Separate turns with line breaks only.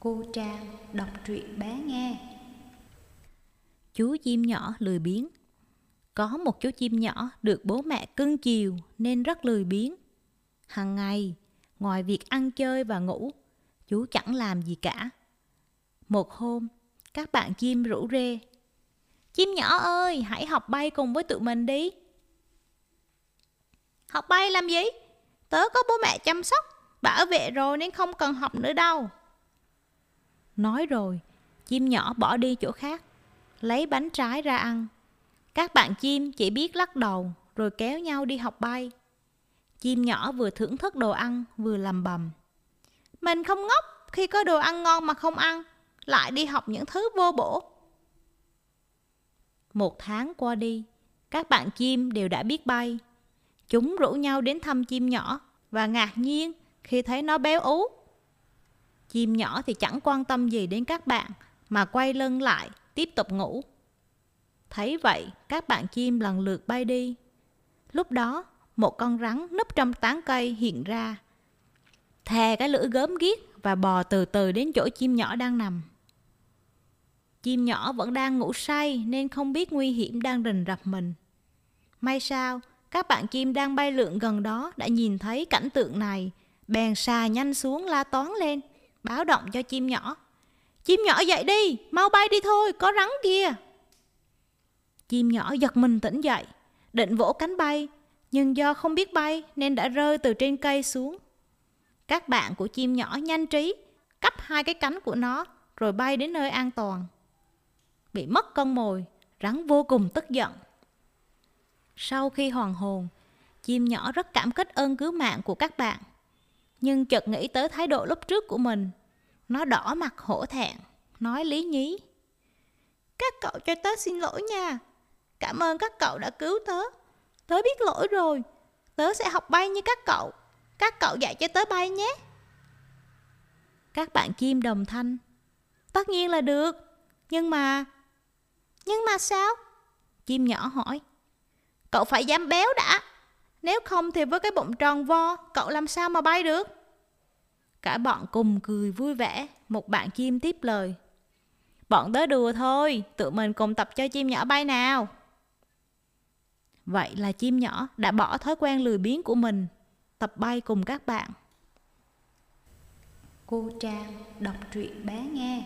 Cô Trang đọc truyện bé nghe.
Chú chim nhỏ lười biếng. Có một chú chim nhỏ được bố mẹ cưng chiều nên rất lười biếng. Hằng ngày, ngoài việc ăn chơi và ngủ, chú chẳng làm gì cả. Một hôm, các bạn chim rủ rê Chim nhỏ ơi, hãy học bay cùng với tụi mình đi.
Học bay làm gì? Tớ có bố mẹ chăm sóc, bảo vệ rồi nên không cần học nữa đâu.
Nói rồi, chim nhỏ bỏ đi chỗ khác, lấy bánh trái ra ăn. Các bạn chim chỉ biết lắc đầu rồi kéo nhau đi học bay. Chim nhỏ vừa thưởng thức đồ ăn vừa lầm bầm.
Mình không ngốc khi có đồ ăn ngon mà không ăn, lại đi học những thứ vô bổ.
Một tháng qua đi, các bạn chim đều đã biết bay. Chúng rủ nhau đến thăm chim nhỏ và ngạc nhiên khi thấy nó béo ú Chim nhỏ thì chẳng quan tâm gì đến các bạn mà quay lưng lại tiếp tục ngủ. Thấy vậy, các bạn chim lần lượt bay đi. Lúc đó, một con rắn núp trong tán cây hiện ra. Thè cái lưỡi gớm ghiếc và bò từ từ đến chỗ chim nhỏ đang nằm. Chim nhỏ vẫn đang ngủ say nên không biết nguy hiểm đang rình rập mình. May sao, các bạn chim đang bay lượn gần đó đã nhìn thấy cảnh tượng này, bèn xà nhanh xuống la toán lên báo động cho chim nhỏ. Chim nhỏ dậy đi, mau bay đi thôi, có rắn kìa. Chim nhỏ giật mình tỉnh dậy, định vỗ cánh bay, nhưng do không biết bay nên đã rơi từ trên cây xuống. Các bạn của chim nhỏ nhanh trí, cắp hai cái cánh của nó rồi bay đến nơi an toàn. Bị mất con mồi, rắn vô cùng tức giận. Sau khi hoàn hồn, chim nhỏ rất cảm kích ơn cứu mạng của các bạn. Nhưng chợt nghĩ tới thái độ lúc trước của mình. Nó đỏ mặt hổ thẹn, Nói lý nhí.
Các cậu cho tớ xin lỗi nha. Cảm ơn các cậu đã cứu tớ. Tớ biết lỗi rồi. Tớ sẽ học bay như các cậu. Các cậu dạy cho tớ bay nhé.
Các bạn chim đồng thanh. Tất nhiên là được. Nhưng mà
Nhưng mà sao?
Chim nhỏ hỏi.
Cậu phải dám béo đã nếu không thì với cái bụng tròn vo, cậu làm sao mà bay được?
Cả bọn cùng cười vui vẻ, một bạn chim tiếp lời. Bọn tớ đùa thôi, tụi mình cùng tập cho chim nhỏ bay nào. Vậy là chim nhỏ đã bỏ thói quen lười biếng của mình, tập bay cùng các bạn.
Cô Trang đọc truyện bé nghe.